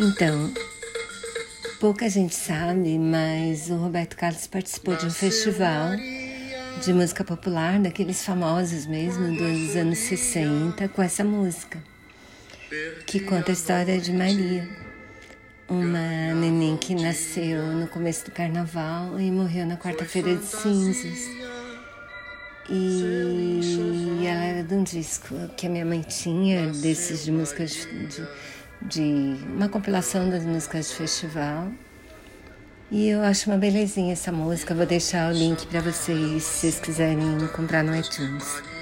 Então, pouca gente sabe, mas o Roberto Carlos participou de um festival de música popular, daqueles famosos mesmo, dos anos 60, com essa música, que conta a história de Maria, uma neném que nasceu no começo do carnaval e morreu na quarta-feira de cinzas. E ela era de um disco que a minha mãe tinha, desses de músicas de, de uma compilação das músicas de festival. E eu acho uma belezinha essa música. Vou deixar o link para vocês se vocês quiserem comprar no iTunes.